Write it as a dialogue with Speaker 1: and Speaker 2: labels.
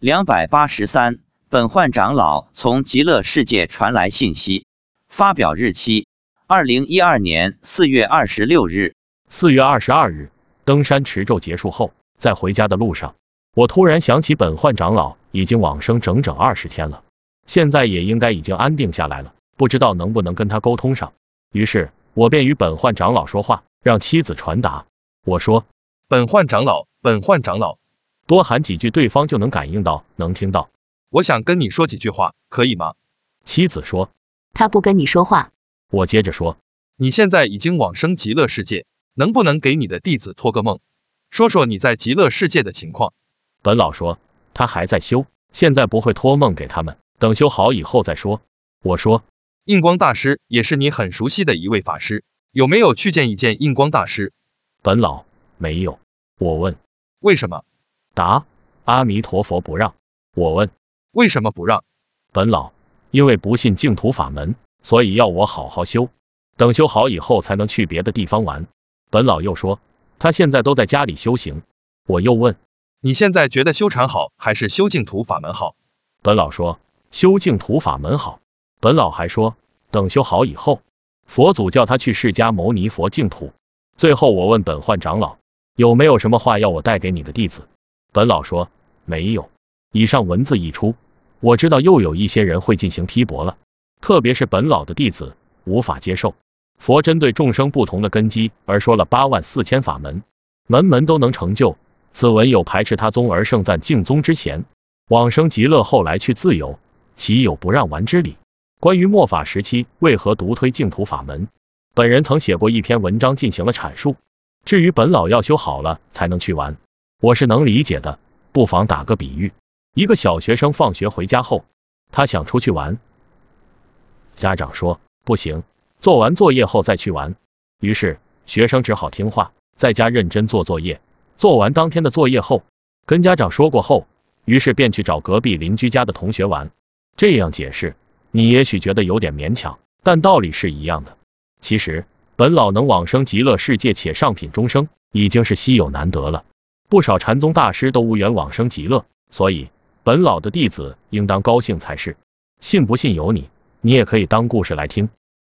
Speaker 1: 两百八十三，本焕长老从极乐世界传来信息，发表日期：二零一二年四月二十六日。
Speaker 2: 四月二十二日，登山持咒结束后，在回家的路上，我突然想起本焕长老已经往生整整二十天了，现在也应该已经安定下来了，不知道能不能跟他沟通上。于是，我便与本焕长老说话，让妻子传达。我说：“
Speaker 3: 本焕长老，本焕长老。”
Speaker 2: 多喊几句，对方就能感应到，能听到。
Speaker 3: 我想跟你说几句话，可以吗？
Speaker 2: 妻子说：“
Speaker 4: 他不跟你说话。”
Speaker 2: 我接着说：“
Speaker 3: 你现在已经往生极乐世界，能不能给你的弟子托个梦，说说你在极乐世界的情况？”
Speaker 2: 本老说：“他还在修，现在不会托梦给他们，等修好以后再说。”我说：“
Speaker 3: 印光大师也是你很熟悉的一位法师，有没有去见一见印光大师？”
Speaker 2: 本老没有。我问：“
Speaker 3: 为什么？”
Speaker 2: 答：阿弥陀佛不让。我问：
Speaker 3: 为什么不让？
Speaker 2: 本老：因为不信净土法门，所以要我好好修，等修好以后才能去别的地方玩。本老又说：他现在都在家里修行。我又问：
Speaker 3: 你现在觉得修禅好还是修净土法门好？
Speaker 2: 本老说：修净土法门好。本老还说：等修好以后，佛祖叫他去释迦牟尼佛净土。最后我问本焕长老：有没有什么话要我带给你的弟子？本老说没有。以上文字一出，我知道又有一些人会进行批驳了，特别是本老的弟子无法接受。佛针对众生不同的根基而说了八万四千法门，门门都能成就。此文有排斥他宗而盛赞净宗之嫌，往生极乐后来去自由，岂有不让玩之理？关于末法时期为何独推净土法门，本人曾写过一篇文章进行了阐述。至于本老要修好了才能去玩。我是能理解的，不妨打个比喻，一个小学生放学回家后，他想出去玩，家长说不行，做完作业后再去玩，于是学生只好听话，在家认真做作业。做完当天的作业后，跟家长说过后，于是便去找隔壁邻居家的同学玩。这样解释，你也许觉得有点勉强，但道理是一样的。其实，本老能往生极乐世界且上品终生，已经是稀有难得了。不少禅宗大师都无缘往生极乐，所以本老的弟子应当高兴才是。信不信由你，你也可以当故事来听。